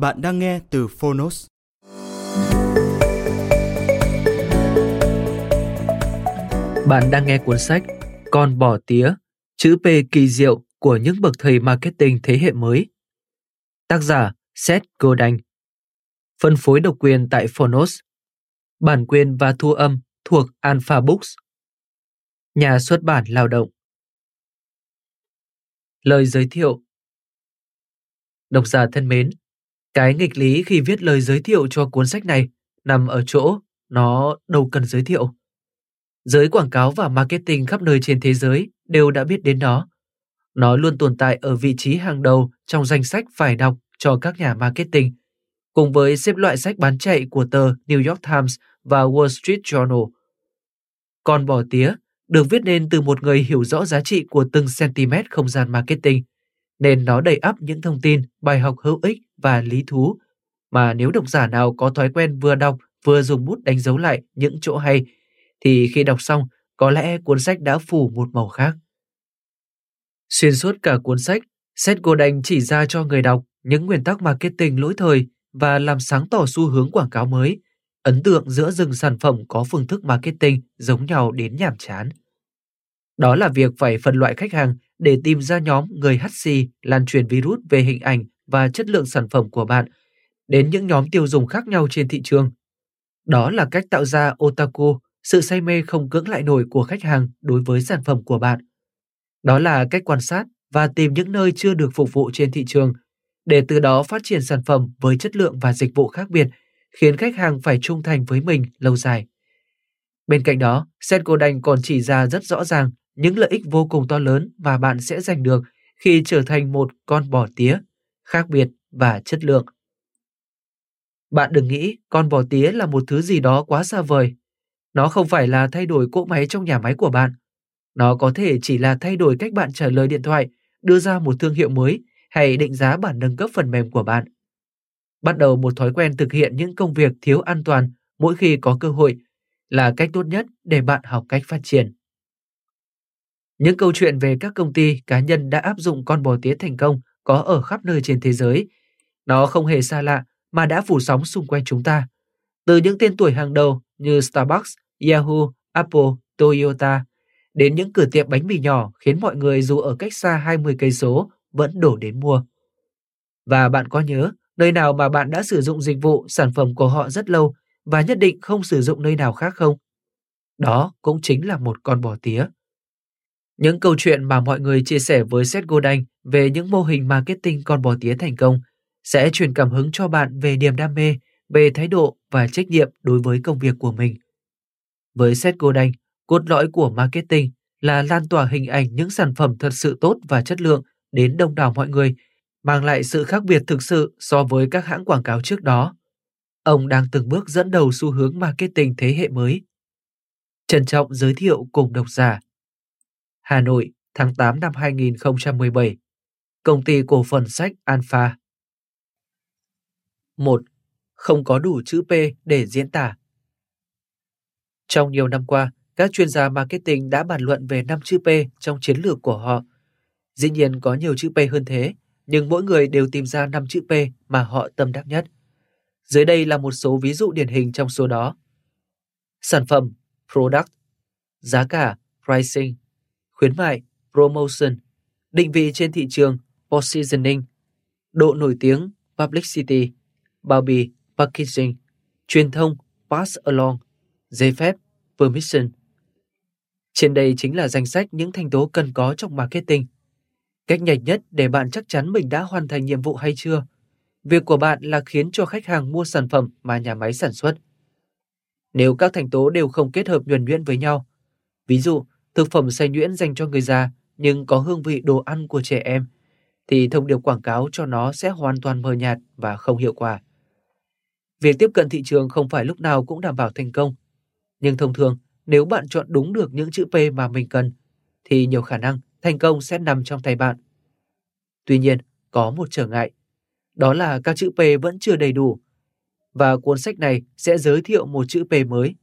Bạn đang nghe từ Phonos. Bạn đang nghe cuốn sách Con bò tía, chữ P kỳ diệu của những bậc thầy marketing thế hệ mới. Tác giả Seth Godin. Phân phối độc quyền tại Phonos. Bản quyền và thu âm thuộc Alpha Books. Nhà xuất bản lao động. Lời giới thiệu Độc giả thân mến, cái nghịch lý khi viết lời giới thiệu cho cuốn sách này nằm ở chỗ nó đâu cần giới thiệu. Giới quảng cáo và marketing khắp nơi trên thế giới đều đã biết đến nó. Nó luôn tồn tại ở vị trí hàng đầu trong danh sách phải đọc cho các nhà marketing, cùng với xếp loại sách bán chạy của tờ New York Times và Wall Street Journal. Con bò tía được viết nên từ một người hiểu rõ giá trị của từng cm không gian marketing, nên nó đầy ắp những thông tin, bài học hữu ích và lý thú mà nếu độc giả nào có thói quen vừa đọc vừa dùng bút đánh dấu lại những chỗ hay thì khi đọc xong có lẽ cuốn sách đã phủ một màu khác. Xuyên suốt cả cuốn sách, Seth Godin chỉ ra cho người đọc những nguyên tắc marketing lỗi thời và làm sáng tỏ xu hướng quảng cáo mới, ấn tượng giữa rừng sản phẩm có phương thức marketing giống nhau đến nhàm chán. Đó là việc phải phân loại khách hàng để tìm ra nhóm người hắt xì lan truyền virus về hình ảnh và chất lượng sản phẩm của bạn đến những nhóm tiêu dùng khác nhau trên thị trường. Đó là cách tạo ra otaku, sự say mê không cưỡng lại nổi của khách hàng đối với sản phẩm của bạn. Đó là cách quan sát và tìm những nơi chưa được phục vụ trên thị trường để từ đó phát triển sản phẩm với chất lượng và dịch vụ khác biệt, khiến khách hàng phải trung thành với mình lâu dài. Bên cạnh đó, Senko Đành còn chỉ ra rất rõ ràng những lợi ích vô cùng to lớn mà bạn sẽ giành được khi trở thành một con bò tía khác biệt và chất lượng. Bạn đừng nghĩ con bò tía là một thứ gì đó quá xa vời. Nó không phải là thay đổi cỗ máy trong nhà máy của bạn. Nó có thể chỉ là thay đổi cách bạn trả lời điện thoại, đưa ra một thương hiệu mới hay định giá bản nâng cấp phần mềm của bạn. Bắt đầu một thói quen thực hiện những công việc thiếu an toàn mỗi khi có cơ hội là cách tốt nhất để bạn học cách phát triển. Những câu chuyện về các công ty, cá nhân đã áp dụng con bò tía thành công có ở khắp nơi trên thế giới. Nó không hề xa lạ mà đã phủ sóng xung quanh chúng ta. Từ những tên tuổi hàng đầu như Starbucks, Yahoo, Apple, Toyota đến những cửa tiệm bánh mì nhỏ khiến mọi người dù ở cách xa 20 cây số vẫn đổ đến mua. Và bạn có nhớ nơi nào mà bạn đã sử dụng dịch vụ, sản phẩm của họ rất lâu và nhất định không sử dụng nơi nào khác không? Đó cũng chính là một con bò tía. Những câu chuyện mà mọi người chia sẻ với Seth Godin về những mô hình marketing con bò tía thành công sẽ truyền cảm hứng cho bạn về niềm đam mê, về thái độ và trách nhiệm đối với công việc của mình. Với Seth Godin, cốt lõi của marketing là lan tỏa hình ảnh những sản phẩm thật sự tốt và chất lượng đến đông đảo mọi người, mang lại sự khác biệt thực sự so với các hãng quảng cáo trước đó. Ông đang từng bước dẫn đầu xu hướng marketing thế hệ mới. Trân trọng giới thiệu cùng độc giả Hà Nội, tháng 8 năm 2017. Công ty cổ phần sách Alpha. 1. Không có đủ chữ P để diễn tả. Trong nhiều năm qua, các chuyên gia marketing đã bàn luận về năm chữ P trong chiến lược của họ. Dĩ nhiên có nhiều chữ P hơn thế, nhưng mỗi người đều tìm ra năm chữ P mà họ tâm đắc nhất. Dưới đây là một số ví dụ điển hình trong số đó. Sản phẩm, product, giá cả, pricing, khuyến mại, promotion, định vị trên thị trường, positioning, độ nổi tiếng, publicity, bao bì, packaging, truyền thông, pass along, giấy phép, permission. Trên đây chính là danh sách những thành tố cần có trong marketing. Cách nhanh nhất để bạn chắc chắn mình đã hoàn thành nhiệm vụ hay chưa. Việc của bạn là khiến cho khách hàng mua sản phẩm mà nhà máy sản xuất. Nếu các thành tố đều không kết hợp nhuần nhuyễn với nhau, ví dụ thực phẩm xay nhuyễn dành cho người già nhưng có hương vị đồ ăn của trẻ em, thì thông điệp quảng cáo cho nó sẽ hoàn toàn mờ nhạt và không hiệu quả. Việc tiếp cận thị trường không phải lúc nào cũng đảm bảo thành công, nhưng thông thường nếu bạn chọn đúng được những chữ P mà mình cần, thì nhiều khả năng thành công sẽ nằm trong tay bạn. Tuy nhiên, có một trở ngại, đó là các chữ P vẫn chưa đầy đủ, và cuốn sách này sẽ giới thiệu một chữ P mới,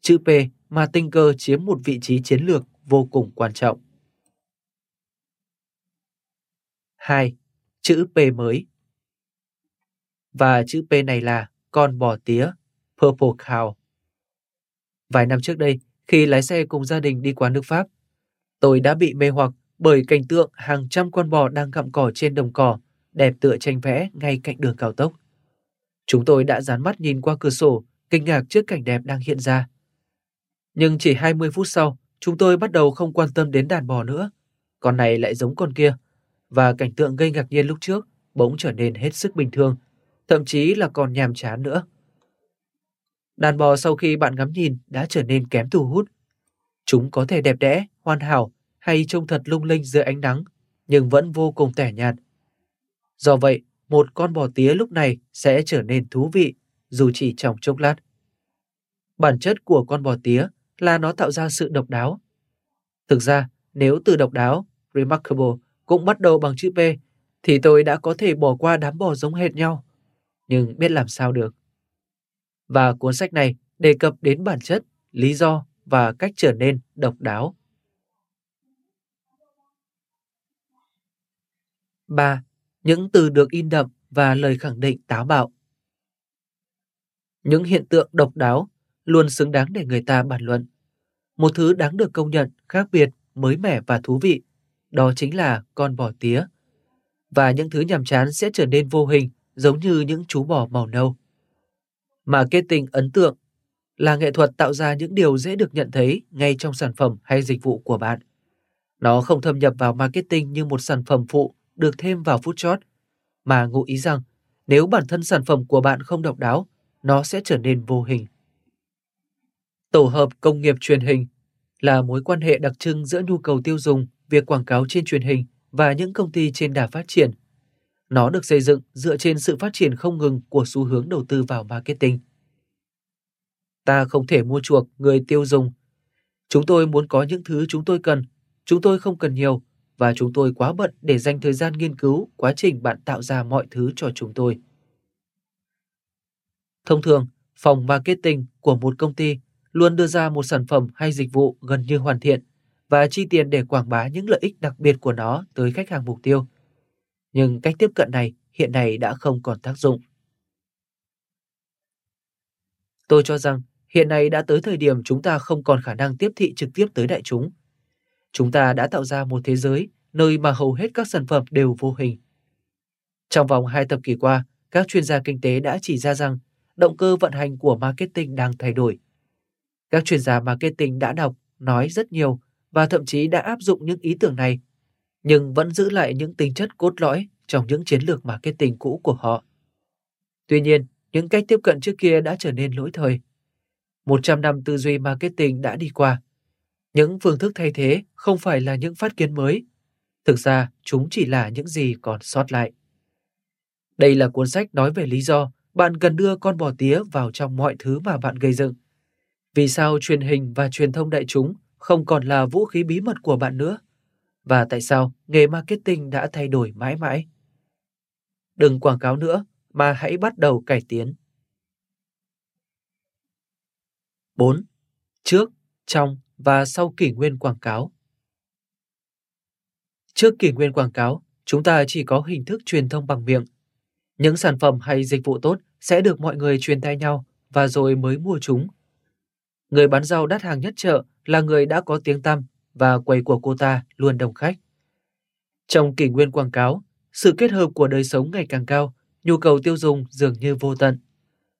chữ P mà tinh cơ chiếm một vị trí chiến lược vô cùng quan trọng. 2. Chữ P mới Và chữ P này là con bò tía, Purple Cow. Vài năm trước đây, khi lái xe cùng gia đình đi qua nước Pháp, tôi đã bị mê hoặc bởi cảnh tượng hàng trăm con bò đang gặm cỏ trên đồng cỏ, đẹp tựa tranh vẽ ngay cạnh đường cao tốc. Chúng tôi đã dán mắt nhìn qua cửa sổ, kinh ngạc trước cảnh đẹp đang hiện ra. Nhưng chỉ 20 phút sau, chúng tôi bắt đầu không quan tâm đến đàn bò nữa. Con này lại giống con kia, và cảnh tượng gây ngạc nhiên lúc trước bỗng trở nên hết sức bình thường, thậm chí là còn nhàm chán nữa. Đàn bò sau khi bạn ngắm nhìn đã trở nên kém thu hút. Chúng có thể đẹp đẽ, hoàn hảo hay trông thật lung linh dưới ánh nắng, nhưng vẫn vô cùng tẻ nhạt. Do vậy, một con bò tía lúc này sẽ trở nên thú vị, dù chỉ trong chốc lát. Bản chất của con bò tía là nó tạo ra sự độc đáo. Thực ra, nếu từ độc đáo, remarkable, cũng bắt đầu bằng chữ P, thì tôi đã có thể bỏ qua đám bò giống hệt nhau. Nhưng biết làm sao được. Và cuốn sách này đề cập đến bản chất, lý do và cách trở nên độc đáo. 3. Những từ được in đậm và lời khẳng định táo bạo. Những hiện tượng độc đáo luôn xứng đáng để người ta bàn luận. Một thứ đáng được công nhận, khác biệt, mới mẻ và thú vị, đó chính là con bò tía. Và những thứ nhàm chán sẽ trở nên vô hình, giống như những chú bò màu nâu. mà Marketing ấn tượng là nghệ thuật tạo ra những điều dễ được nhận thấy ngay trong sản phẩm hay dịch vụ của bạn. Nó không thâm nhập vào marketing như một sản phẩm phụ được thêm vào phút chót, mà ngụ ý rằng nếu bản thân sản phẩm của bạn không độc đáo, nó sẽ trở nên vô hình. Tổ hợp công nghiệp truyền hình là mối quan hệ đặc trưng giữa nhu cầu tiêu dùng, việc quảng cáo trên truyền hình và những công ty trên đà phát triển. Nó được xây dựng dựa trên sự phát triển không ngừng của xu hướng đầu tư vào marketing. Ta không thể mua chuộc người tiêu dùng. Chúng tôi muốn có những thứ chúng tôi cần, chúng tôi không cần nhiều và chúng tôi quá bận để dành thời gian nghiên cứu quá trình bạn tạo ra mọi thứ cho chúng tôi. Thông thường, phòng marketing của một công ty luôn đưa ra một sản phẩm hay dịch vụ gần như hoàn thiện và chi tiền để quảng bá những lợi ích đặc biệt của nó tới khách hàng mục tiêu. Nhưng cách tiếp cận này hiện nay đã không còn tác dụng. Tôi cho rằng hiện nay đã tới thời điểm chúng ta không còn khả năng tiếp thị trực tiếp tới đại chúng. Chúng ta đã tạo ra một thế giới nơi mà hầu hết các sản phẩm đều vô hình. Trong vòng hai thập kỷ qua, các chuyên gia kinh tế đã chỉ ra rằng động cơ vận hành của marketing đang thay đổi. Các chuyên gia marketing đã đọc, nói rất nhiều và thậm chí đã áp dụng những ý tưởng này, nhưng vẫn giữ lại những tính chất cốt lõi trong những chiến lược marketing cũ của họ. Tuy nhiên, những cách tiếp cận trước kia đã trở nên lỗi thời. 100 năm tư duy marketing đã đi qua. Những phương thức thay thế không phải là những phát kiến mới. Thực ra, chúng chỉ là những gì còn sót lại. Đây là cuốn sách nói về lý do bạn cần đưa con bò tía vào trong mọi thứ mà bạn gây dựng. Vì sao truyền hình và truyền thông đại chúng không còn là vũ khí bí mật của bạn nữa? Và tại sao nghề marketing đã thay đổi mãi mãi? Đừng quảng cáo nữa, mà hãy bắt đầu cải tiến. 4. Trước, trong và sau kỷ nguyên quảng cáo. Trước kỷ nguyên quảng cáo, chúng ta chỉ có hình thức truyền thông bằng miệng. Những sản phẩm hay dịch vụ tốt sẽ được mọi người truyền tay nhau và rồi mới mua chúng. Người bán rau đắt hàng nhất chợ là người đã có tiếng tăm, và quầy của cô ta luôn đông khách. Trong kỷ nguyên quảng cáo, sự kết hợp của đời sống ngày càng cao, nhu cầu tiêu dùng dường như vô tận.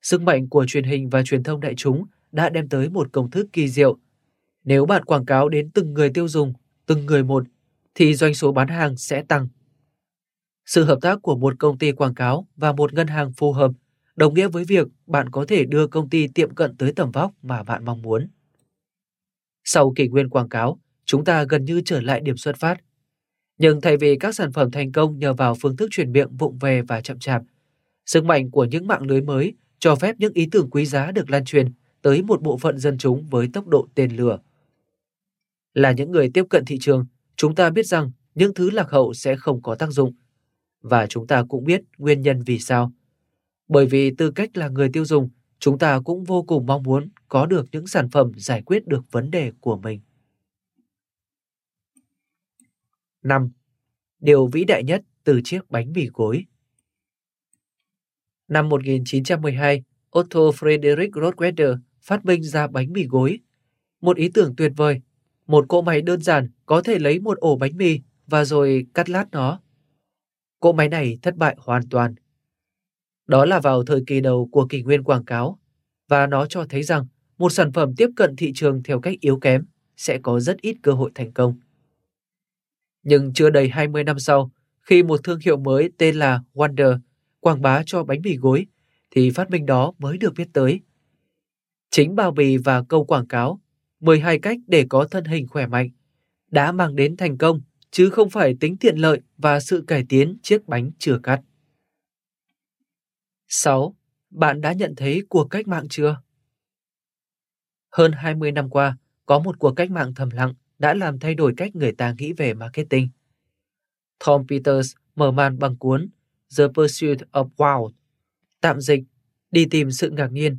Sức mạnh của truyền hình và truyền thông đại chúng đã đem tới một công thức kỳ diệu. Nếu bạn quảng cáo đến từng người tiêu dùng, từng người một, thì doanh số bán hàng sẽ tăng. Sự hợp tác của một công ty quảng cáo và một ngân hàng phù hợp đồng nghĩa với việc bạn có thể đưa công ty tiệm cận tới tầm vóc mà bạn mong muốn. Sau kỷ nguyên quảng cáo, chúng ta gần như trở lại điểm xuất phát. Nhưng thay vì các sản phẩm thành công nhờ vào phương thức truyền miệng vụng về và chậm chạp, sức mạnh của những mạng lưới mới cho phép những ý tưởng quý giá được lan truyền tới một bộ phận dân chúng với tốc độ tên lửa. Là những người tiếp cận thị trường, chúng ta biết rằng những thứ lạc hậu sẽ không có tác dụng. Và chúng ta cũng biết nguyên nhân vì sao. Bởi vì tư cách là người tiêu dùng, chúng ta cũng vô cùng mong muốn có được những sản phẩm giải quyết được vấn đề của mình. 5. Điều vĩ đại nhất từ chiếc bánh mì gối Năm 1912, Otto Friedrich Rottweiler phát minh ra bánh mì gối. Một ý tưởng tuyệt vời. Một cỗ máy đơn giản có thể lấy một ổ bánh mì và rồi cắt lát nó. Cỗ máy này thất bại hoàn toàn. Đó là vào thời kỳ đầu của kỷ nguyên quảng cáo và nó cho thấy rằng một sản phẩm tiếp cận thị trường theo cách yếu kém sẽ có rất ít cơ hội thành công. Nhưng chưa đầy 20 năm sau, khi một thương hiệu mới tên là Wonder quảng bá cho bánh mì gối, thì phát minh đó mới được biết tới. Chính bao bì và câu quảng cáo, 12 cách để có thân hình khỏe mạnh, đã mang đến thành công, chứ không phải tính tiện lợi và sự cải tiến chiếc bánh chưa cắt. 6. Bạn đã nhận thấy cuộc cách mạng chưa? Hơn 20 năm qua, có một cuộc cách mạng thầm lặng đã làm thay đổi cách người ta nghĩ về marketing. Tom Peters mở màn bằng cuốn The Pursuit of Wow, tạm dịch, đi tìm sự ngạc nhiên.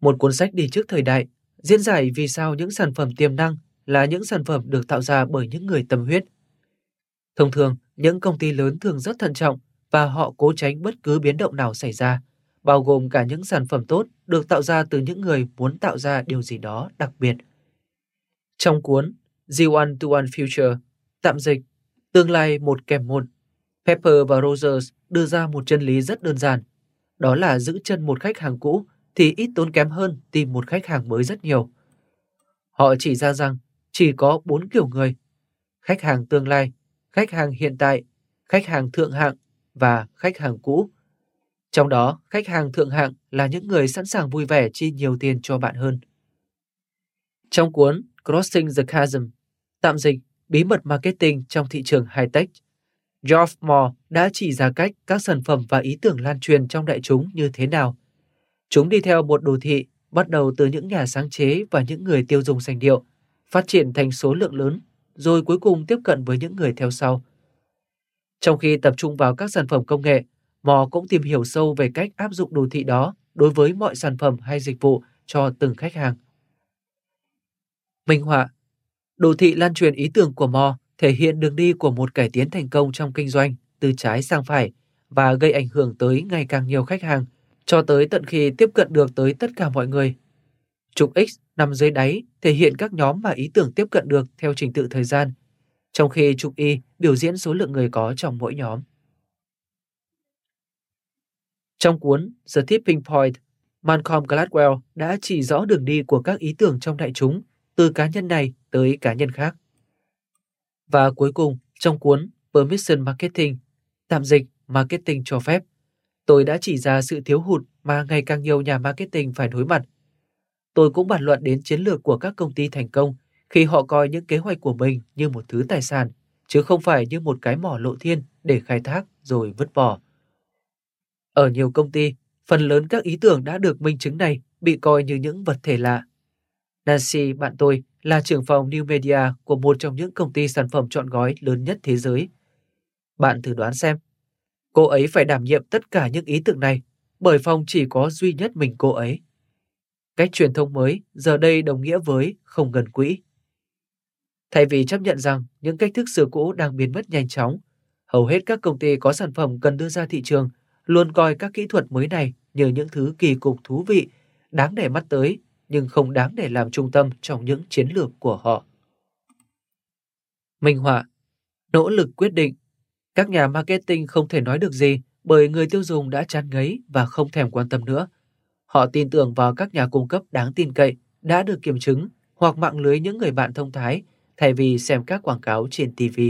Một cuốn sách đi trước thời đại, diễn giải vì sao những sản phẩm tiềm năng là những sản phẩm được tạo ra bởi những người tâm huyết. Thông thường, những công ty lớn thường rất thận trọng và họ cố tránh bất cứ biến động nào xảy ra, bao gồm cả những sản phẩm tốt được tạo ra từ những người muốn tạo ra điều gì đó đặc biệt. Trong cuốn The One to One Future, tạm dịch, tương lai một kèm một, Pepper và Rogers đưa ra một chân lý rất đơn giản. Đó là giữ chân một khách hàng cũ thì ít tốn kém hơn tìm một khách hàng mới rất nhiều. Họ chỉ ra rằng chỉ có bốn kiểu người. Khách hàng tương lai, khách hàng hiện tại, khách hàng thượng hạng và khách hàng cũ. Trong đó, khách hàng thượng hạng là những người sẵn sàng vui vẻ chi nhiều tiền cho bạn hơn. Trong cuốn Crossing the Chasm, tạm dịch Bí mật marketing trong thị trường high-tech, Geoff Moore đã chỉ ra cách các sản phẩm và ý tưởng lan truyền trong đại chúng như thế nào. Chúng đi theo một đồ thị, bắt đầu từ những nhà sáng chế và những người tiêu dùng sành điệu, phát triển thành số lượng lớn, rồi cuối cùng tiếp cận với những người theo sau. Trong khi tập trung vào các sản phẩm công nghệ, Mò cũng tìm hiểu sâu về cách áp dụng đồ thị đó đối với mọi sản phẩm hay dịch vụ cho từng khách hàng. Minh họa Đồ thị lan truyền ý tưởng của Mò thể hiện đường đi của một cải tiến thành công trong kinh doanh từ trái sang phải và gây ảnh hưởng tới ngày càng nhiều khách hàng cho tới tận khi tiếp cận được tới tất cả mọi người. Trục X nằm dưới đáy thể hiện các nhóm mà ý tưởng tiếp cận được theo trình tự thời gian, trong khi trục Y biểu diễn số lượng người có trong mỗi nhóm. Trong cuốn The Tipping Point, Malcolm Gladwell đã chỉ rõ đường đi của các ý tưởng trong đại chúng từ cá nhân này tới cá nhân khác. Và cuối cùng, trong cuốn Permission Marketing, tạm dịch Marketing cho phép, tôi đã chỉ ra sự thiếu hụt mà ngày càng nhiều nhà marketing phải đối mặt. Tôi cũng bàn luận đến chiến lược của các công ty thành công khi họ coi những kế hoạch của mình như một thứ tài sản, chứ không phải như một cái mỏ lộ thiên để khai thác rồi vứt bỏ. Ở nhiều công ty, phần lớn các ý tưởng đã được minh chứng này bị coi như những vật thể lạ. Nancy, bạn tôi, là trưởng phòng New Media của một trong những công ty sản phẩm chọn gói lớn nhất thế giới. Bạn thử đoán xem, cô ấy phải đảm nhiệm tất cả những ý tưởng này bởi phòng chỉ có duy nhất mình cô ấy. Cách truyền thông mới giờ đây đồng nghĩa với không gần quỹ. Thay vì chấp nhận rằng những cách thức xưa cũ đang biến mất nhanh chóng, hầu hết các công ty có sản phẩm cần đưa ra thị trường luôn coi các kỹ thuật mới này như những thứ kỳ cục thú vị, đáng để mắt tới nhưng không đáng để làm trung tâm trong những chiến lược của họ. Minh họa, nỗ lực quyết định. Các nhà marketing không thể nói được gì bởi người tiêu dùng đã chán ngấy và không thèm quan tâm nữa. Họ tin tưởng vào các nhà cung cấp đáng tin cậy, đã được kiểm chứng hoặc mạng lưới những người bạn thông thái thay vì xem các quảng cáo trên TV.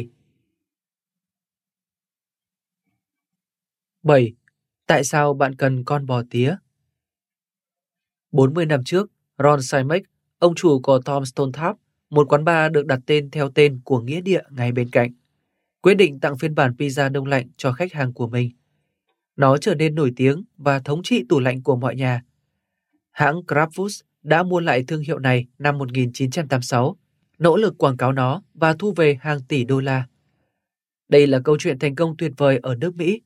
7. Tại sao bạn cần con bò tía? 40 năm trước, Ron Simek, ông chủ của Tom Stone Tap, một quán bar được đặt tên theo tên của nghĩa địa ngay bên cạnh, quyết định tặng phiên bản pizza đông lạnh cho khách hàng của mình. Nó trở nên nổi tiếng và thống trị tủ lạnh của mọi nhà. Hãng Kraft Foods đã mua lại thương hiệu này năm 1986, nỗ lực quảng cáo nó và thu về hàng tỷ đô la. Đây là câu chuyện thành công tuyệt vời ở nước Mỹ,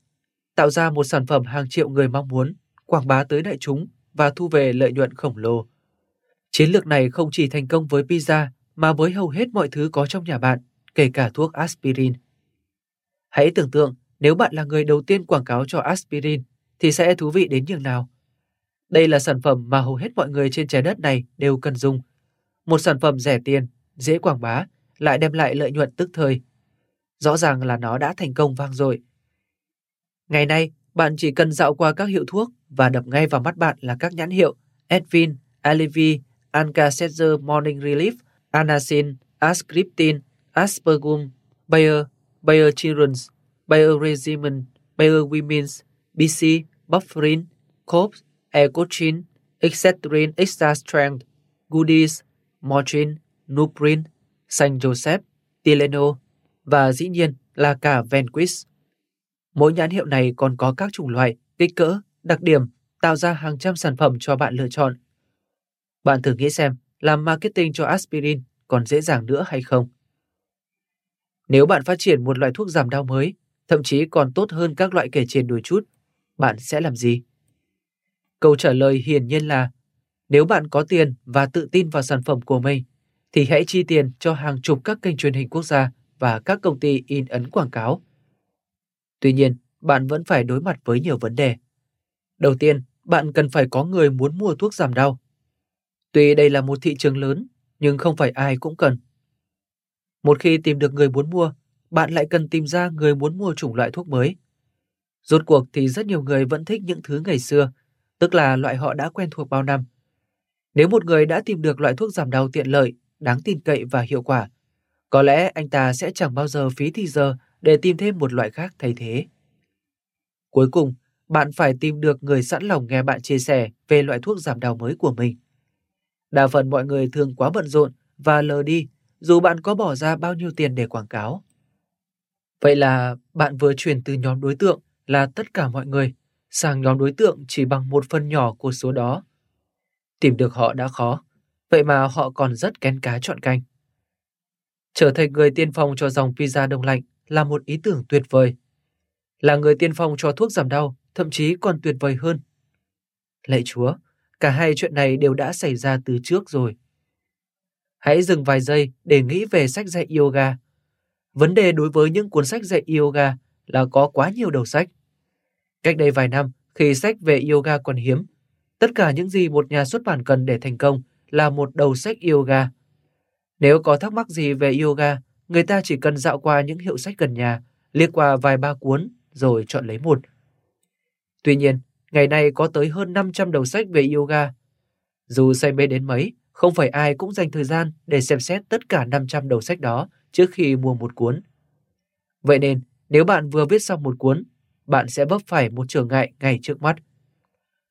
tạo ra một sản phẩm hàng triệu người mong muốn, quảng bá tới đại chúng và thu về lợi nhuận khổng lồ. Chiến lược này không chỉ thành công với pizza mà với hầu hết mọi thứ có trong nhà bạn, kể cả thuốc aspirin. Hãy tưởng tượng nếu bạn là người đầu tiên quảng cáo cho aspirin thì sẽ thú vị đến nhường nào. Đây là sản phẩm mà hầu hết mọi người trên trái đất này đều cần dùng. Một sản phẩm rẻ tiền, dễ quảng bá, lại đem lại lợi nhuận tức thời. Rõ ràng là nó đã thành công vang dội. Ngày nay, bạn chỉ cần dạo qua các hiệu thuốc và đập ngay vào mắt bạn là các nhãn hiệu Advil, Alivi, Alka-Seltzer Morning Relief, Anacin, Ascriptin, Aspergum, Bayer, Bayer Children's, Bayer Regimen, Bayer Women's, BC, Bufferin, Cops, Ecochin, Excedrin Extra Strength, Goodies, Morchin. Nuprin, San Joseph, Tileno và dĩ nhiên là cả Venquis. Mỗi nhãn hiệu này còn có các chủng loại, kích cỡ, đặc điểm, tạo ra hàng trăm sản phẩm cho bạn lựa chọn. Bạn thử nghĩ xem, làm marketing cho aspirin còn dễ dàng nữa hay không? Nếu bạn phát triển một loại thuốc giảm đau mới, thậm chí còn tốt hơn các loại kể trên đôi chút, bạn sẽ làm gì? Câu trả lời hiển nhiên là nếu bạn có tiền và tự tin vào sản phẩm của mình, thì hãy chi tiền cho hàng chục các kênh truyền hình quốc gia và các công ty in ấn quảng cáo. Tuy nhiên, bạn vẫn phải đối mặt với nhiều vấn đề. Đầu tiên, bạn cần phải có người muốn mua thuốc giảm đau. Tuy đây là một thị trường lớn, nhưng không phải ai cũng cần. Một khi tìm được người muốn mua, bạn lại cần tìm ra người muốn mua chủng loại thuốc mới. Rốt cuộc thì rất nhiều người vẫn thích những thứ ngày xưa, tức là loại họ đã quen thuộc bao năm. Nếu một người đã tìm được loại thuốc giảm đau tiện lợi, đáng tin cậy và hiệu quả, có lẽ anh ta sẽ chẳng bao giờ phí thì giờ để tìm thêm một loại khác thay thế. Cuối cùng, bạn phải tìm được người sẵn lòng nghe bạn chia sẻ về loại thuốc giảm đau mới của mình. Đa phần mọi người thường quá bận rộn và lờ đi dù bạn có bỏ ra bao nhiêu tiền để quảng cáo. Vậy là bạn vừa chuyển từ nhóm đối tượng là tất cả mọi người sang nhóm đối tượng chỉ bằng một phần nhỏ của số đó. Tìm được họ đã khó, vậy mà họ còn rất kén cá chọn canh. Trở thành người tiên phong cho dòng pizza đông lạnh là một ý tưởng tuyệt vời. Là người tiên phong cho thuốc giảm đau, thậm chí còn tuyệt vời hơn. Lạy Chúa, cả hai chuyện này đều đã xảy ra từ trước rồi. Hãy dừng vài giây để nghĩ về sách dạy yoga. Vấn đề đối với những cuốn sách dạy yoga là có quá nhiều đầu sách. Cách đây vài năm, khi sách về yoga còn hiếm, tất cả những gì một nhà xuất bản cần để thành công là một đầu sách yoga. Nếu có thắc mắc gì về yoga, người ta chỉ cần dạo qua những hiệu sách gần nhà, liếc qua vài ba cuốn rồi chọn lấy một. Tuy nhiên, ngày nay có tới hơn 500 đầu sách về yoga. Dù say mê đến mấy, không phải ai cũng dành thời gian để xem xét tất cả 500 đầu sách đó trước khi mua một cuốn. Vậy nên, nếu bạn vừa viết xong một cuốn, bạn sẽ vấp phải một trở ngại ngay trước mắt.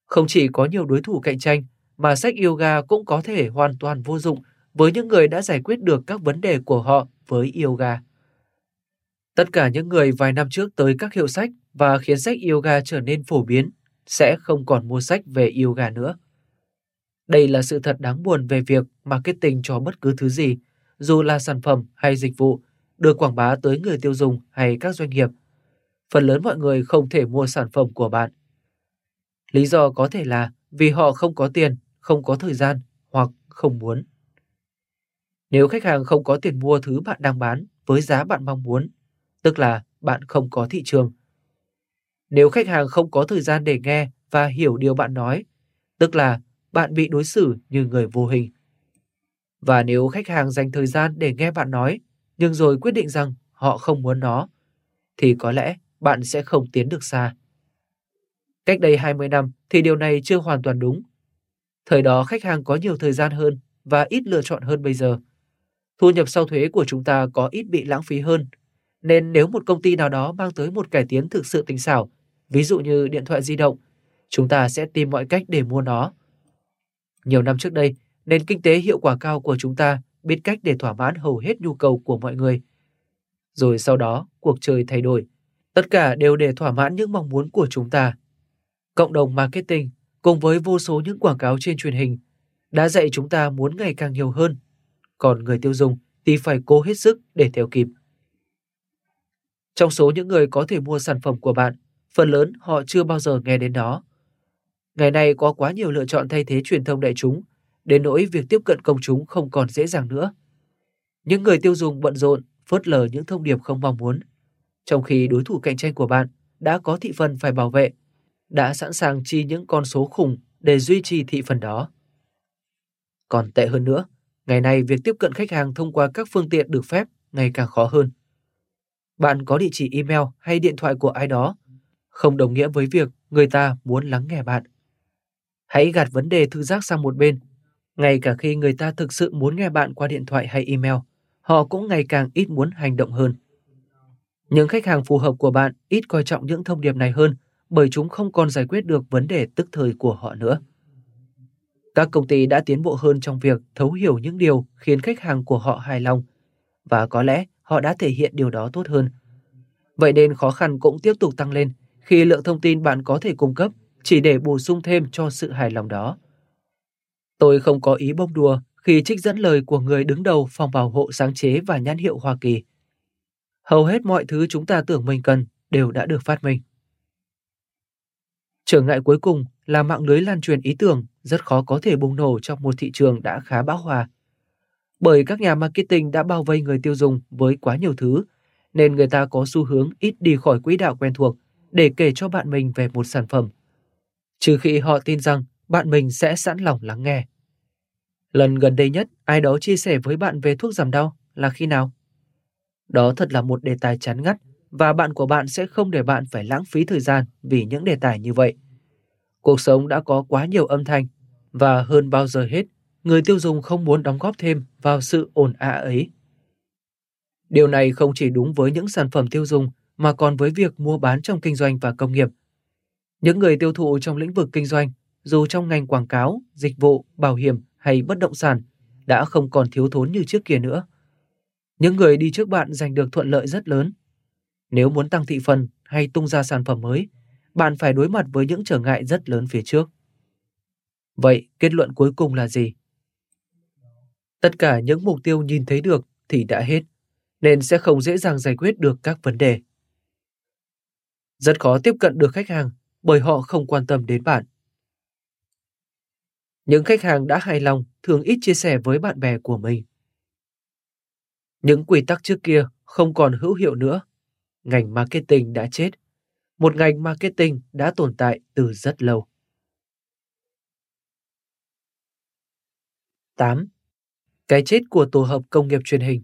Không chỉ có nhiều đối thủ cạnh tranh, mà sách yoga cũng có thể hoàn toàn vô dụng với những người đã giải quyết được các vấn đề của họ với yoga. Tất cả những người vài năm trước tới các hiệu sách và khiến sách yoga trở nên phổ biến sẽ không còn mua sách về yoga nữa. Đây là sự thật đáng buồn về việc marketing cho bất cứ thứ gì, dù là sản phẩm hay dịch vụ, được quảng bá tới người tiêu dùng hay các doanh nghiệp. Phần lớn mọi người không thể mua sản phẩm của bạn. Lý do có thể là vì họ không có tiền, không có thời gian hoặc không muốn. Nếu khách hàng không có tiền mua thứ bạn đang bán với giá bạn mong muốn, tức là bạn không có thị trường. Nếu khách hàng không có thời gian để nghe và hiểu điều bạn nói, tức là bạn bị đối xử như người vô hình. Và nếu khách hàng dành thời gian để nghe bạn nói, nhưng rồi quyết định rằng họ không muốn nó, thì có lẽ bạn sẽ không tiến được xa. Cách đây 20 năm thì điều này chưa hoàn toàn đúng. Thời đó khách hàng có nhiều thời gian hơn và ít lựa chọn hơn bây giờ. Thu nhập sau thuế của chúng ta có ít bị lãng phí hơn. Nên nếu một công ty nào đó mang tới một cải tiến thực sự tinh xảo, ví dụ như điện thoại di động, chúng ta sẽ tìm mọi cách để mua nó. Nhiều năm trước đây, nền kinh tế hiệu quả cao của chúng ta biết cách để thỏa mãn hầu hết nhu cầu của mọi người. Rồi sau đó, cuộc chơi thay đổi. Tất cả đều để thỏa mãn những mong muốn của chúng ta. Cộng đồng marketing cùng với vô số những quảng cáo trên truyền hình đã dạy chúng ta muốn ngày càng nhiều hơn. Còn người tiêu dùng thì phải cố hết sức để theo kịp. Trong số những người có thể mua sản phẩm của bạn, phần lớn họ chưa bao giờ nghe đến nó. Ngày nay có quá nhiều lựa chọn thay thế truyền thông đại chúng, đến nỗi việc tiếp cận công chúng không còn dễ dàng nữa. Những người tiêu dùng bận rộn, phớt lờ những thông điệp không mong muốn, trong khi đối thủ cạnh tranh của bạn đã có thị phần phải bảo vệ, đã sẵn sàng chi những con số khủng để duy trì thị phần đó. Còn tệ hơn nữa, ngày nay việc tiếp cận khách hàng thông qua các phương tiện được phép ngày càng khó hơn. Bạn có địa chỉ email hay điện thoại của ai đó, không đồng nghĩa với việc người ta muốn lắng nghe bạn. Hãy gạt vấn đề thư giác sang một bên. Ngay cả khi người ta thực sự muốn nghe bạn qua điện thoại hay email, họ cũng ngày càng ít muốn hành động hơn. Những khách hàng phù hợp của bạn ít coi trọng những thông điệp này hơn bởi chúng không còn giải quyết được vấn đề tức thời của họ nữa. Các công ty đã tiến bộ hơn trong việc thấu hiểu những điều khiến khách hàng của họ hài lòng, và có lẽ họ đã thể hiện điều đó tốt hơn. Vậy nên khó khăn cũng tiếp tục tăng lên khi lượng thông tin bạn có thể cung cấp chỉ để bổ sung thêm cho sự hài lòng đó. Tôi không có ý bông đùa khi trích dẫn lời của người đứng đầu phòng bảo hộ sáng chế và nhãn hiệu Hoa Kỳ. Hầu hết mọi thứ chúng ta tưởng mình cần đều đã được phát minh. Trở ngại cuối cùng là mạng lưới lan truyền ý tưởng rất khó có thể bùng nổ trong một thị trường đã khá bão hòa. Bởi các nhà marketing đã bao vây người tiêu dùng với quá nhiều thứ, nên người ta có xu hướng ít đi khỏi quỹ đạo quen thuộc để kể cho bạn mình về một sản phẩm. Trừ khi họ tin rằng bạn mình sẽ sẵn lòng lắng nghe. Lần gần đây nhất, ai đó chia sẻ với bạn về thuốc giảm đau là khi nào? Đó thật là một đề tài chán ngắt và bạn của bạn sẽ không để bạn phải lãng phí thời gian vì những đề tài như vậy. Cuộc sống đã có quá nhiều âm thanh và hơn bao giờ hết, người tiêu dùng không muốn đóng góp thêm vào sự ồn ào ấy. Điều này không chỉ đúng với những sản phẩm tiêu dùng mà còn với việc mua bán trong kinh doanh và công nghiệp. Những người tiêu thụ trong lĩnh vực kinh doanh, dù trong ngành quảng cáo, dịch vụ, bảo hiểm hay bất động sản, đã không còn thiếu thốn như trước kia nữa. Những người đi trước bạn giành được thuận lợi rất lớn. Nếu muốn tăng thị phần hay tung ra sản phẩm mới, bạn phải đối mặt với những trở ngại rất lớn phía trước. Vậy kết luận cuối cùng là gì? Tất cả những mục tiêu nhìn thấy được thì đã hết, nên sẽ không dễ dàng giải quyết được các vấn đề. Rất khó tiếp cận được khách hàng bởi họ không quan tâm đến bạn. Những khách hàng đã hài lòng thường ít chia sẻ với bạn bè của mình. Những quy tắc trước kia không còn hữu hiệu nữa. Ngành marketing đã chết. Một ngành marketing đã tồn tại từ rất lâu. 8. Cái chết của tổ hợp công nghiệp truyền hình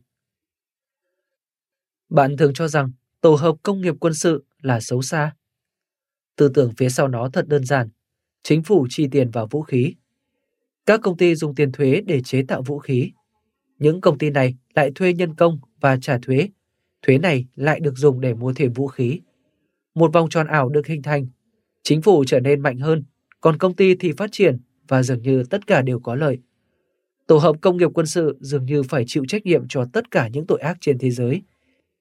Bạn thường cho rằng tổ hợp công nghiệp quân sự là xấu xa. Tư tưởng phía sau nó thật đơn giản. Chính phủ chi tiền vào vũ khí. Các công ty dùng tiền thuế để chế tạo vũ khí. Những công ty này lại thuê nhân công và trả thuế. Thuế này lại được dùng để mua thêm vũ khí. Một vòng tròn ảo được hình thành. Chính phủ trở nên mạnh hơn, còn công ty thì phát triển và dường như tất cả đều có lợi. Tổ hợp công nghiệp quân sự dường như phải chịu trách nhiệm cho tất cả những tội ác trên thế giới,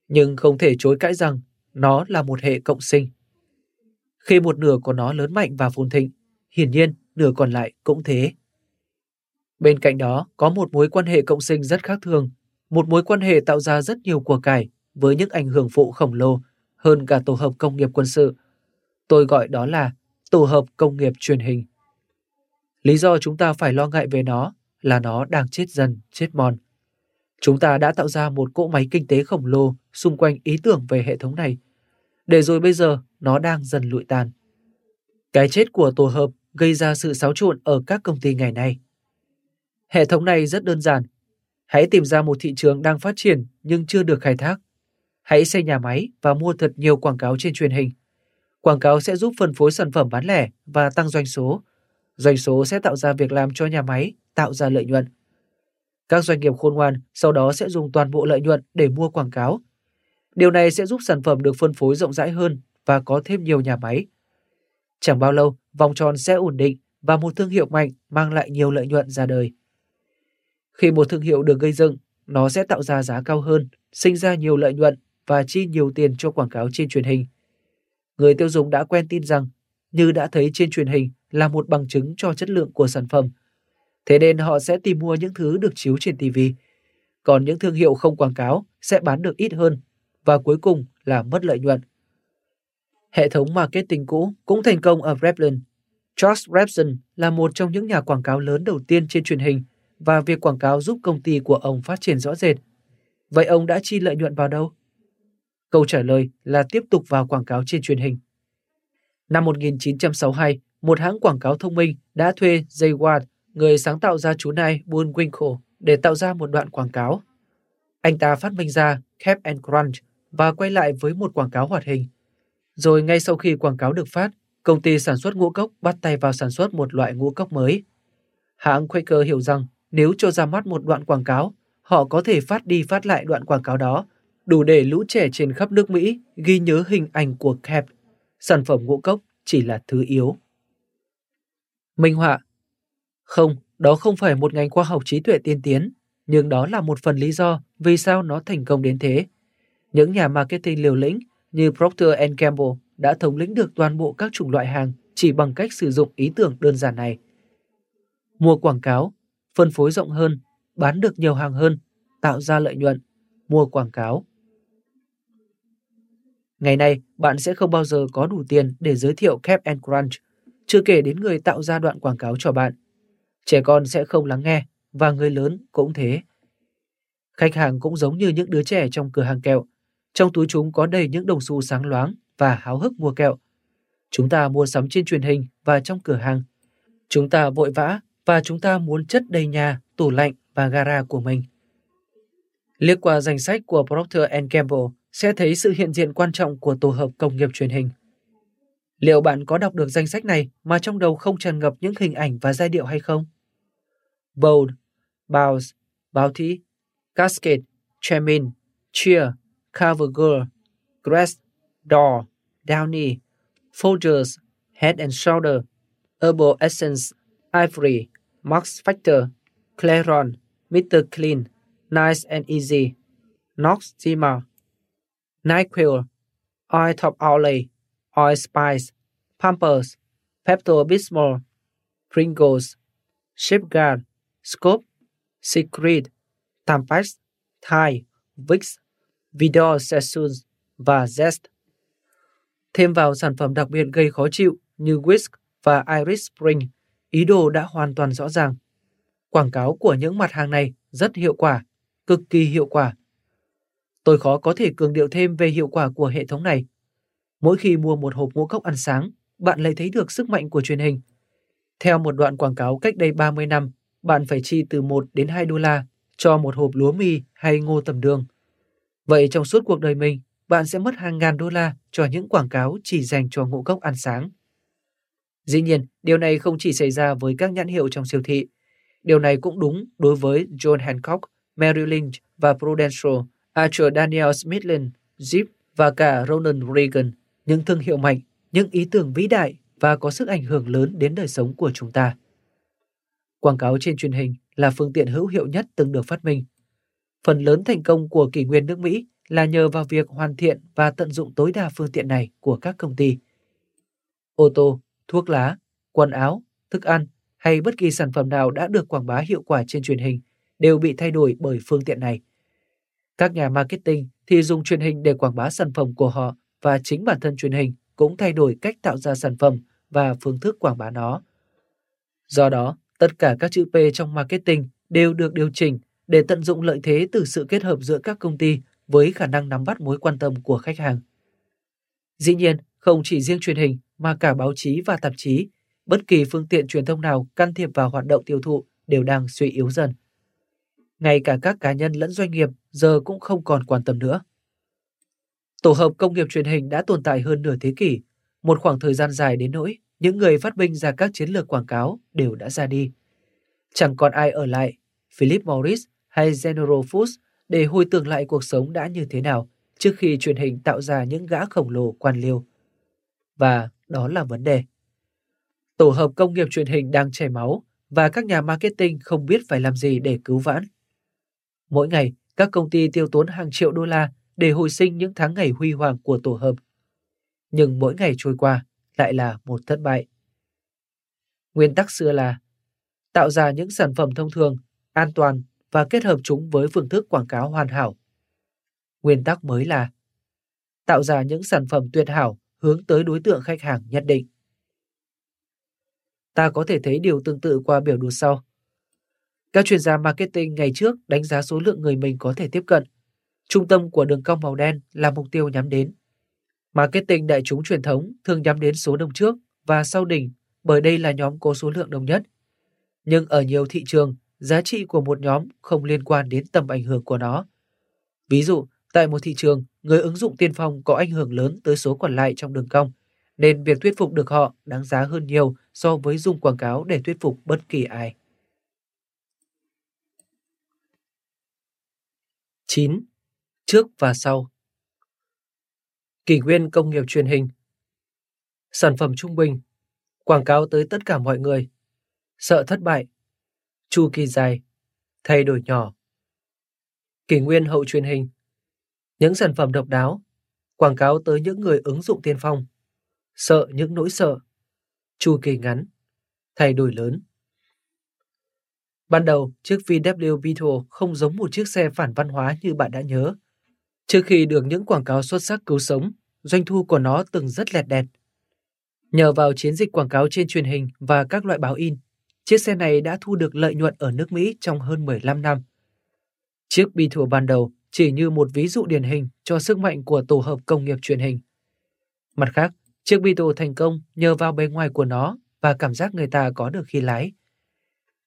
nhưng không thể chối cãi rằng nó là một hệ cộng sinh. Khi một nửa của nó lớn mạnh và phồn thịnh, hiển nhiên nửa còn lại cũng thế. Bên cạnh đó có một mối quan hệ cộng sinh rất khác thường, một mối quan hệ tạo ra rất nhiều của cải với những ảnh hưởng phụ khổng lồ hơn cả tổ hợp công nghiệp quân sự. Tôi gọi đó là tổ hợp công nghiệp truyền hình. Lý do chúng ta phải lo ngại về nó là nó đang chết dần, chết mòn. Chúng ta đã tạo ra một cỗ máy kinh tế khổng lồ xung quanh ý tưởng về hệ thống này, để rồi bây giờ nó đang dần lụi tàn. Cái chết của tổ hợp gây ra sự xáo trộn ở các công ty ngày nay. Hệ thống này rất đơn giản. Hãy tìm ra một thị trường đang phát triển nhưng chưa được khai thác. Hãy xây nhà máy và mua thật nhiều quảng cáo trên truyền hình. Quảng cáo sẽ giúp phân phối sản phẩm bán lẻ và tăng doanh số. Doanh số sẽ tạo ra việc làm cho nhà máy, tạo ra lợi nhuận. Các doanh nghiệp khôn ngoan sau đó sẽ dùng toàn bộ lợi nhuận để mua quảng cáo. Điều này sẽ giúp sản phẩm được phân phối rộng rãi hơn và có thêm nhiều nhà máy. Chẳng bao lâu, vòng tròn sẽ ổn định và một thương hiệu mạnh mang lại nhiều lợi nhuận ra đời. Khi một thương hiệu được gây dựng, nó sẽ tạo ra giá cao hơn, sinh ra nhiều lợi nhuận và chi nhiều tiền cho quảng cáo trên truyền hình. Người tiêu dùng đã quen tin rằng, như đã thấy trên truyền hình là một bằng chứng cho chất lượng của sản phẩm. Thế nên họ sẽ tìm mua những thứ được chiếu trên TV. Còn những thương hiệu không quảng cáo sẽ bán được ít hơn và cuối cùng là mất lợi nhuận. Hệ thống marketing cũ cũng thành công ở Revlon. charles Revson là một trong những nhà quảng cáo lớn đầu tiên trên truyền hình và việc quảng cáo giúp công ty của ông phát triển rõ rệt. Vậy ông đã chi lợi nhuận vào đâu? Câu trả lời là tiếp tục vào quảng cáo trên truyền hình. Năm 1962, một hãng quảng cáo thông minh đã thuê Jay Ward, người sáng tạo ra chú nai Bullwinkle, để tạo ra một đoạn quảng cáo. Anh ta phát minh ra Cap and Crunch và quay lại với một quảng cáo hoạt hình. Rồi ngay sau khi quảng cáo được phát, công ty sản xuất ngũ cốc bắt tay vào sản xuất một loại ngũ cốc mới. Hãng Quaker hiểu rằng nếu cho ra mắt một đoạn quảng cáo, họ có thể phát đi phát lại đoạn quảng cáo đó, đủ để lũ trẻ trên khắp nước Mỹ ghi nhớ hình ảnh của Cap. Sản phẩm ngũ cốc chỉ là thứ yếu. Minh họa Không, đó không phải một ngành khoa học trí tuệ tiên tiến, nhưng đó là một phần lý do vì sao nó thành công đến thế. Những nhà marketing liều lĩnh như Procter Gamble đã thống lĩnh được toàn bộ các chủng loại hàng chỉ bằng cách sử dụng ý tưởng đơn giản này. Mua quảng cáo, phân phối rộng hơn, bán được nhiều hàng hơn, tạo ra lợi nhuận, mua quảng cáo. Ngày nay, bạn sẽ không bao giờ có đủ tiền để giới thiệu Cap and Crunch, chưa kể đến người tạo ra đoạn quảng cáo cho bạn. Trẻ con sẽ không lắng nghe, và người lớn cũng thế. Khách hàng cũng giống như những đứa trẻ trong cửa hàng kẹo. Trong túi chúng có đầy những đồng xu sáng loáng và háo hức mua kẹo. Chúng ta mua sắm trên truyền hình và trong cửa hàng. Chúng ta vội vã và chúng ta muốn chất đầy nhà, tủ lạnh và gara của mình. Liếc qua danh sách của Procter Gamble sẽ thấy sự hiện diện quan trọng của tổ hợp công nghiệp truyền hình. Liệu bạn có đọc được danh sách này mà trong đầu không tràn ngập những hình ảnh và giai điệu hay không? Bold, Bounce, Bounty, Cascade, Chemin, Cheer, CoverGirl, Grass, Door, Downy, Folgers, Head and Shoulder, Herbal Essence, Ivory, Max Factor, Clairon, Mr. Clean, Nice and Easy, Nox Zima, NyQuil, Oil Top Olay, Oil Spice, Pampers, Pepto-Bismol, Pringles, Shipguard, Scope, Secret, Tampax, Thai, Vicks, Vidor Sassoon và Zest. Thêm vào sản phẩm đặc biệt gây khó chịu như Whisk và Iris Spring, ý đồ đã hoàn toàn rõ ràng. Quảng cáo của những mặt hàng này rất hiệu quả, cực kỳ hiệu quả. Tôi khó có thể cường điệu thêm về hiệu quả của hệ thống này. Mỗi khi mua một hộp ngũ cốc ăn sáng, bạn lại thấy được sức mạnh của truyền hình. Theo một đoạn quảng cáo cách đây 30 năm, bạn phải chi từ 1 đến 2 đô la cho một hộp lúa mì hay ngô tầm đường. Vậy trong suốt cuộc đời mình, bạn sẽ mất hàng ngàn đô la cho những quảng cáo chỉ dành cho ngũ cốc ăn sáng. Dĩ nhiên, điều này không chỉ xảy ra với các nhãn hiệu trong siêu thị. Điều này cũng đúng đối với John Hancock, Merrill Lynch và Prudential, Archer Daniel Smithland, Jeep và cả Ronald Reagan, những thương hiệu mạnh, những ý tưởng vĩ đại và có sức ảnh hưởng lớn đến đời sống của chúng ta. Quảng cáo trên truyền hình là phương tiện hữu hiệu nhất từng được phát minh. Phần lớn thành công của kỷ nguyên nước Mỹ là nhờ vào việc hoàn thiện và tận dụng tối đa phương tiện này của các công ty. Ô tô, thuốc lá, quần áo, thức ăn hay bất kỳ sản phẩm nào đã được quảng bá hiệu quả trên truyền hình đều bị thay đổi bởi phương tiện này. Các nhà marketing thì dùng truyền hình để quảng bá sản phẩm của họ và chính bản thân truyền hình cũng thay đổi cách tạo ra sản phẩm và phương thức quảng bá nó. Do đó, tất cả các chữ P trong marketing đều được điều chỉnh để tận dụng lợi thế từ sự kết hợp giữa các công ty với khả năng nắm bắt mối quan tâm của khách hàng. Dĩ nhiên, không chỉ riêng truyền hình mà cả báo chí và tạp chí, bất kỳ phương tiện truyền thông nào can thiệp vào hoạt động tiêu thụ đều đang suy yếu dần. ngay cả các cá nhân lẫn doanh nghiệp giờ cũng không còn quan tâm nữa. Tổ hợp công nghiệp truyền hình đã tồn tại hơn nửa thế kỷ, một khoảng thời gian dài đến nỗi những người phát minh ra các chiến lược quảng cáo đều đã ra đi. Chẳng còn ai ở lại, Philip Morris hay General Foods để hồi tưởng lại cuộc sống đã như thế nào trước khi truyền hình tạo ra những gã khổng lồ quan liêu. Và đó là vấn đề. Tổ hợp công nghiệp truyền hình đang chảy máu và các nhà marketing không biết phải làm gì để cứu vãn. Mỗi ngày, các công ty tiêu tốn hàng triệu đô la để hồi sinh những tháng ngày huy hoàng của tổ hợp. Nhưng mỗi ngày trôi qua lại là một thất bại. Nguyên tắc xưa là tạo ra những sản phẩm thông thường, an toàn và kết hợp chúng với phương thức quảng cáo hoàn hảo. Nguyên tắc mới là tạo ra những sản phẩm tuyệt hảo hướng tới đối tượng khách hàng nhất định. Ta có thể thấy điều tương tự qua biểu đồ sau. Các chuyên gia marketing ngày trước đánh giá số lượng người mình có thể tiếp cận. Trung tâm của đường cong màu đen là mục tiêu nhắm đến. Marketing đại chúng truyền thống thường nhắm đến số đông trước và sau đỉnh bởi đây là nhóm có số lượng đông nhất. Nhưng ở nhiều thị trường, giá trị của một nhóm không liên quan đến tầm ảnh hưởng của nó. Ví dụ, tại một thị trường, người ứng dụng tiên phong có ảnh hưởng lớn tới số còn lại trong đường cong, nên việc thuyết phục được họ đáng giá hơn nhiều so với dùng quảng cáo để thuyết phục bất kỳ ai. 9. Trước và sau. Kỷ nguyên công nghiệp truyền hình. Sản phẩm trung bình, Quảng cáo tới tất cả mọi người. Sợ thất bại, Chu kỳ dài, Thay đổi nhỏ. Kỷ nguyên hậu truyền hình. Những sản phẩm độc đáo, Quảng cáo tới những người ứng dụng tiên phong. Sợ những nỗi sợ, Chu kỳ ngắn, Thay đổi lớn. Ban đầu, chiếc VW Beetle không giống một chiếc xe phản văn hóa như bạn đã nhớ. Trước khi được những quảng cáo xuất sắc cứu sống, doanh thu của nó từng rất lẹt đẹt. Nhờ vào chiến dịch quảng cáo trên truyền hình và các loại báo in, chiếc xe này đã thu được lợi nhuận ở nước Mỹ trong hơn 15 năm. Chiếc Beetle ban đầu chỉ như một ví dụ điển hình cho sức mạnh của tổ hợp công nghiệp truyền hình. Mặt khác, chiếc Beetle thành công nhờ vào bề ngoài của nó và cảm giác người ta có được khi lái.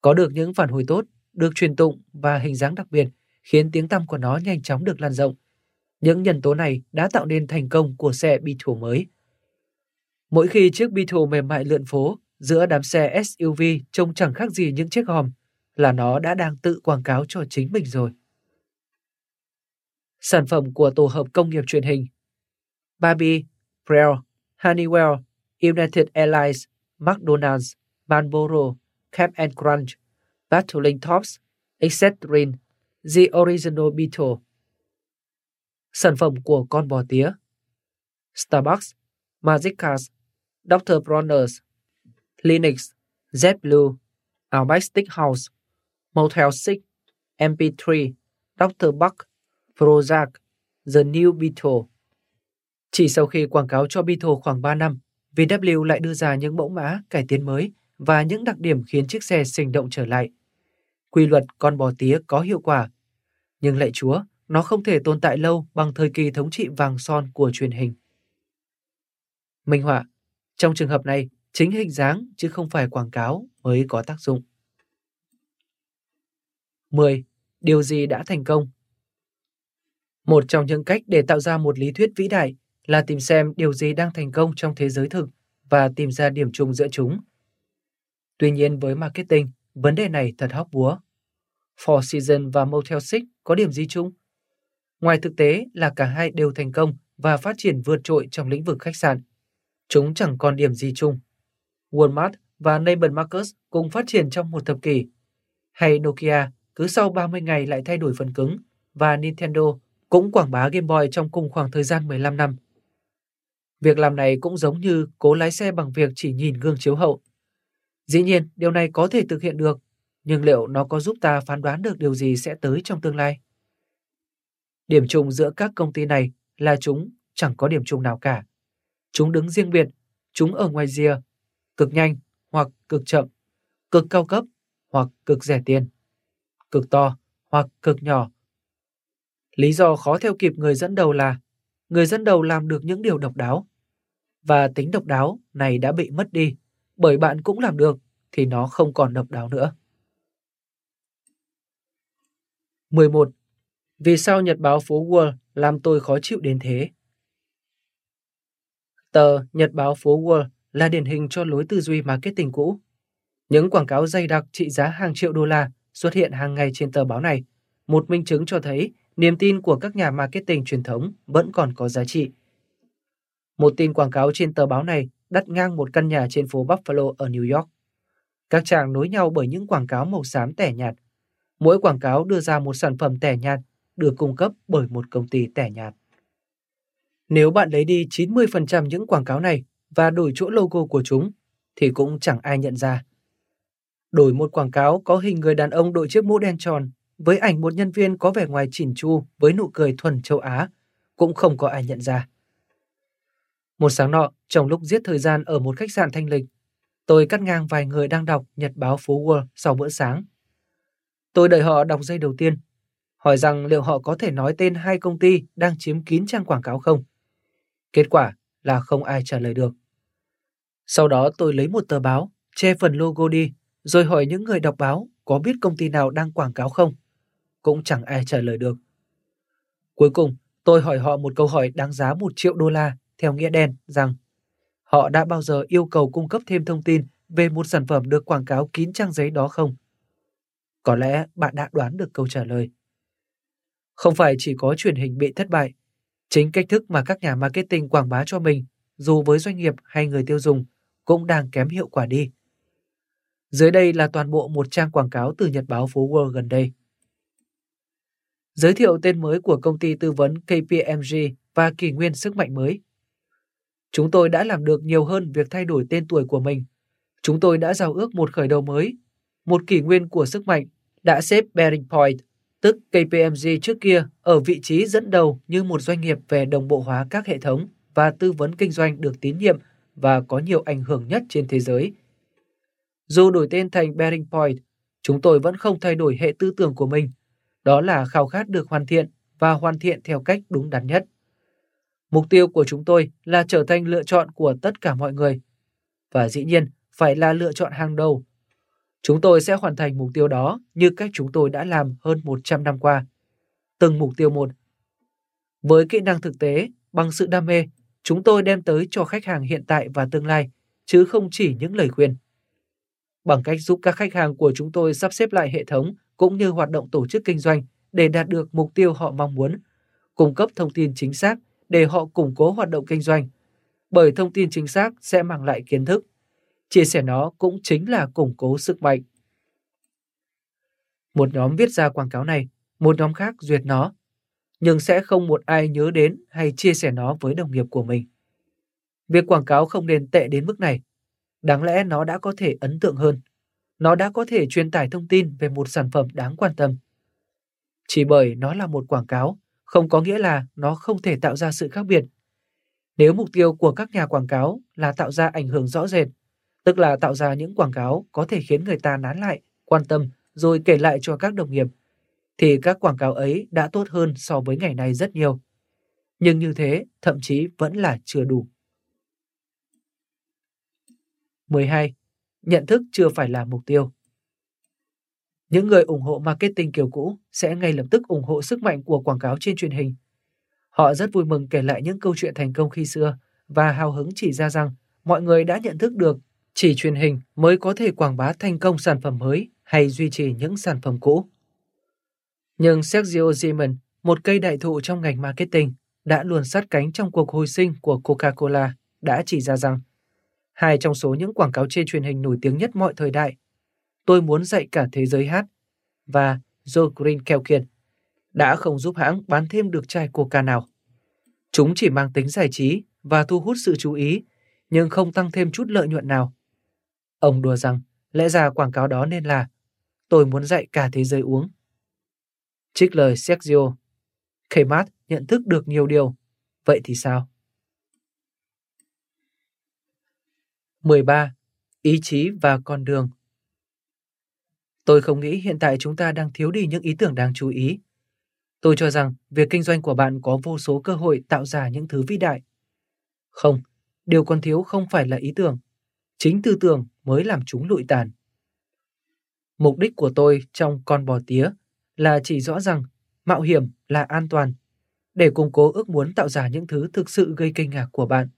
Có được những phản hồi tốt, được truyền tụng và hình dáng đặc biệt khiến tiếng tăm của nó nhanh chóng được lan rộng. Những nhân tố này đã tạo nên thành công của xe Beetle mới. Mỗi khi chiếc Beetle mềm mại lượn phố giữa đám xe SUV trông chẳng khác gì những chiếc hòm, là nó đã đang tự quảng cáo cho chính mình rồi. Sản phẩm của tổ hợp công nghiệp truyền hình Barbie, Prell, Honeywell, United Airlines, McDonald's, Marlboro, Cap and Crunch, Battling Tops, Excedrin, The Original Beetle. Sản phẩm của con bò tía Starbucks, Magic Cars, Dr. Bronner's, Linux, JetBlue, Outback Steakhouse, Motel 6, MP3, Dr. Buck, Prozac, The New Beetle. Chỉ sau khi quảng cáo cho Beetle khoảng 3 năm, VW lại đưa ra những mẫu mã cải tiến mới và những đặc điểm khiến chiếc xe sinh động trở lại. Quy luật con bò tía có hiệu quả, nhưng lạy chúa, nó không thể tồn tại lâu bằng thời kỳ thống trị vàng son của truyền hình. Minh họa, trong trường hợp này, chính hình dáng chứ không phải quảng cáo mới có tác dụng. 10. Điều gì đã thành công? Một trong những cách để tạo ra một lý thuyết vĩ đại là tìm xem điều gì đang thành công trong thế giới thực và tìm ra điểm chung giữa chúng Tuy nhiên với marketing, vấn đề này thật hóc búa. Four Seasons và Motel 6 có điểm gì chung? Ngoài thực tế là cả hai đều thành công và phát triển vượt trội trong lĩnh vực khách sạn. Chúng chẳng còn điểm gì chung. Walmart và Neiman Marcus cùng phát triển trong một thập kỷ. Hay Nokia cứ sau 30 ngày lại thay đổi phần cứng và Nintendo cũng quảng bá Game Boy trong cùng khoảng thời gian 15 năm. Việc làm này cũng giống như cố lái xe bằng việc chỉ nhìn gương chiếu hậu Dĩ nhiên, điều này có thể thực hiện được, nhưng liệu nó có giúp ta phán đoán được điều gì sẽ tới trong tương lai? Điểm chung giữa các công ty này là chúng chẳng có điểm chung nào cả. Chúng đứng riêng biệt, chúng ở ngoài rìa, cực nhanh hoặc cực chậm, cực cao cấp hoặc cực rẻ tiền, cực to hoặc cực nhỏ. Lý do khó theo kịp người dẫn đầu là người dẫn đầu làm được những điều độc đáo và tính độc đáo này đã bị mất đi bởi bạn cũng làm được thì nó không còn độc đáo nữa. 11. Vì sao Nhật báo phố Wall làm tôi khó chịu đến thế? Tờ Nhật báo phố Wall là điển hình cho lối tư duy marketing cũ. Những quảng cáo dày đặc trị giá hàng triệu đô la xuất hiện hàng ngày trên tờ báo này, một minh chứng cho thấy niềm tin của các nhà marketing truyền thống vẫn còn có giá trị. Một tin quảng cáo trên tờ báo này đặt ngang một căn nhà trên phố Buffalo ở New York. Các trang nối nhau bởi những quảng cáo màu xám tẻ nhạt. Mỗi quảng cáo đưa ra một sản phẩm tẻ nhạt được cung cấp bởi một công ty tẻ nhạt. Nếu bạn lấy đi 90% những quảng cáo này và đổi chỗ logo của chúng, thì cũng chẳng ai nhận ra. Đổi một quảng cáo có hình người đàn ông đội chiếc mũ đen tròn với ảnh một nhân viên có vẻ ngoài chỉn chu với nụ cười thuần châu Á, cũng không có ai nhận ra. Một sáng nọ, trong lúc giết thời gian ở một khách sạn thanh lịch, tôi cắt ngang vài người đang đọc nhật báo phố Wall sau bữa sáng. Tôi đợi họ đọc dây đầu tiên, hỏi rằng liệu họ có thể nói tên hai công ty đang chiếm kín trang quảng cáo không. Kết quả là không ai trả lời được. Sau đó tôi lấy một tờ báo, che phần logo đi, rồi hỏi những người đọc báo có biết công ty nào đang quảng cáo không. Cũng chẳng ai trả lời được. Cuối cùng, tôi hỏi họ một câu hỏi đáng giá một triệu đô la theo nghĩa đen rằng họ đã bao giờ yêu cầu cung cấp thêm thông tin về một sản phẩm được quảng cáo kín trang giấy đó không? Có lẽ bạn đã đoán được câu trả lời. Không phải chỉ có truyền hình bị thất bại, chính cách thức mà các nhà marketing quảng bá cho mình, dù với doanh nghiệp hay người tiêu dùng, cũng đang kém hiệu quả đi. Dưới đây là toàn bộ một trang quảng cáo từ Nhật báo phố World gần đây. Giới thiệu tên mới của công ty tư vấn KPMG và kỷ nguyên sức mạnh mới. Chúng tôi đã làm được nhiều hơn việc thay đổi tên tuổi của mình. Chúng tôi đã giao ước một khởi đầu mới, một kỷ nguyên của sức mạnh đã xếp Bearing Point, tức KPMG trước kia, ở vị trí dẫn đầu như một doanh nghiệp về đồng bộ hóa các hệ thống và tư vấn kinh doanh được tín nhiệm và có nhiều ảnh hưởng nhất trên thế giới. Dù đổi tên thành Bearing Point, chúng tôi vẫn không thay đổi hệ tư tưởng của mình. Đó là khao khát được hoàn thiện và hoàn thiện theo cách đúng đắn nhất. Mục tiêu của chúng tôi là trở thành lựa chọn của tất cả mọi người. Và dĩ nhiên, phải là lựa chọn hàng đầu. Chúng tôi sẽ hoàn thành mục tiêu đó như cách chúng tôi đã làm hơn 100 năm qua. Từng mục tiêu một. Với kỹ năng thực tế, bằng sự đam mê, chúng tôi đem tới cho khách hàng hiện tại và tương lai, chứ không chỉ những lời khuyên. Bằng cách giúp các khách hàng của chúng tôi sắp xếp lại hệ thống cũng như hoạt động tổ chức kinh doanh để đạt được mục tiêu họ mong muốn, cung cấp thông tin chính xác để họ củng cố hoạt động kinh doanh. Bởi thông tin chính xác sẽ mang lại kiến thức. Chia sẻ nó cũng chính là củng cố sức mạnh. Một nhóm viết ra quảng cáo này, một nhóm khác duyệt nó, nhưng sẽ không một ai nhớ đến hay chia sẻ nó với đồng nghiệp của mình. Việc quảng cáo không nên tệ đến mức này. Đáng lẽ nó đã có thể ấn tượng hơn. Nó đã có thể truyền tải thông tin về một sản phẩm đáng quan tâm. Chỉ bởi nó là một quảng cáo không có nghĩa là nó không thể tạo ra sự khác biệt. Nếu mục tiêu của các nhà quảng cáo là tạo ra ảnh hưởng rõ rệt, tức là tạo ra những quảng cáo có thể khiến người ta nán lại, quan tâm rồi kể lại cho các đồng nghiệp, thì các quảng cáo ấy đã tốt hơn so với ngày nay rất nhiều. Nhưng như thế thậm chí vẫn là chưa đủ. 12. Nhận thức chưa phải là mục tiêu. Những người ủng hộ marketing kiểu cũ sẽ ngay lập tức ủng hộ sức mạnh của quảng cáo trên truyền hình. Họ rất vui mừng kể lại những câu chuyện thành công khi xưa và hào hứng chỉ ra rằng mọi người đã nhận thức được chỉ truyền hình mới có thể quảng bá thành công sản phẩm mới hay duy trì những sản phẩm cũ. Nhưng Sergio Zeman, một cây đại thụ trong ngành marketing, đã luôn sát cánh trong cuộc hồi sinh của Coca-Cola, đã chỉ ra rằng hai trong số những quảng cáo trên truyền hình nổi tiếng nhất mọi thời đại Tôi muốn dạy cả thế giới hát và Joe Green Kelkin đã không giúp hãng bán thêm được chai coca nào. Chúng chỉ mang tính giải trí và thu hút sự chú ý, nhưng không tăng thêm chút lợi nhuận nào. Ông đùa rằng, lẽ ra quảng cáo đó nên là tôi muốn dạy cả thế giới uống. Trích lời Sergio, Kmart nhận thức được nhiều điều, vậy thì sao? 13. Ý chí và con đường Tôi không nghĩ hiện tại chúng ta đang thiếu đi những ý tưởng đáng chú ý. Tôi cho rằng việc kinh doanh của bạn có vô số cơ hội tạo ra những thứ vĩ đại. Không, điều còn thiếu không phải là ý tưởng. Chính tư tưởng mới làm chúng lụi tàn. Mục đích của tôi trong con bò tía là chỉ rõ rằng mạo hiểm là an toàn để củng cố ước muốn tạo ra những thứ thực sự gây kinh ngạc của bạn.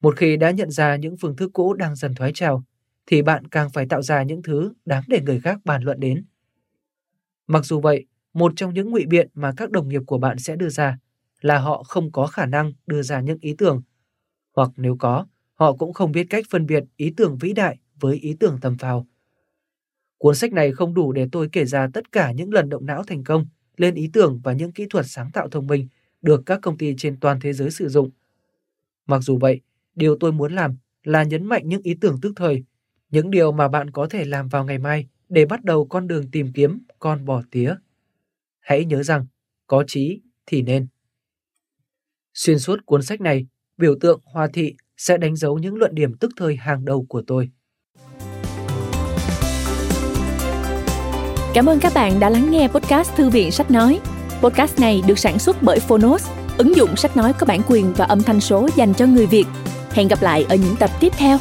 Một khi đã nhận ra những phương thức cũ đang dần thoái trào, thì bạn càng phải tạo ra những thứ đáng để người khác bàn luận đến. Mặc dù vậy, một trong những ngụy biện mà các đồng nghiệp của bạn sẽ đưa ra là họ không có khả năng đưa ra những ý tưởng, hoặc nếu có, họ cũng không biết cách phân biệt ý tưởng vĩ đại với ý tưởng tầm phào. Cuốn sách này không đủ để tôi kể ra tất cả những lần động não thành công lên ý tưởng và những kỹ thuật sáng tạo thông minh được các công ty trên toàn thế giới sử dụng. Mặc dù vậy, điều tôi muốn làm là nhấn mạnh những ý tưởng tức thời, những điều mà bạn có thể làm vào ngày mai để bắt đầu con đường tìm kiếm con bò tía. Hãy nhớ rằng, có trí thì nên. Xuyên suốt cuốn sách này, biểu tượng hoa thị sẽ đánh dấu những luận điểm tức thời hàng đầu của tôi. Cảm ơn các bạn đã lắng nghe podcast Thư viện Sách Nói. Podcast này được sản xuất bởi Phonos, ứng dụng sách nói có bản quyền và âm thanh số dành cho người Việt. Hẹn gặp lại ở những tập tiếp theo.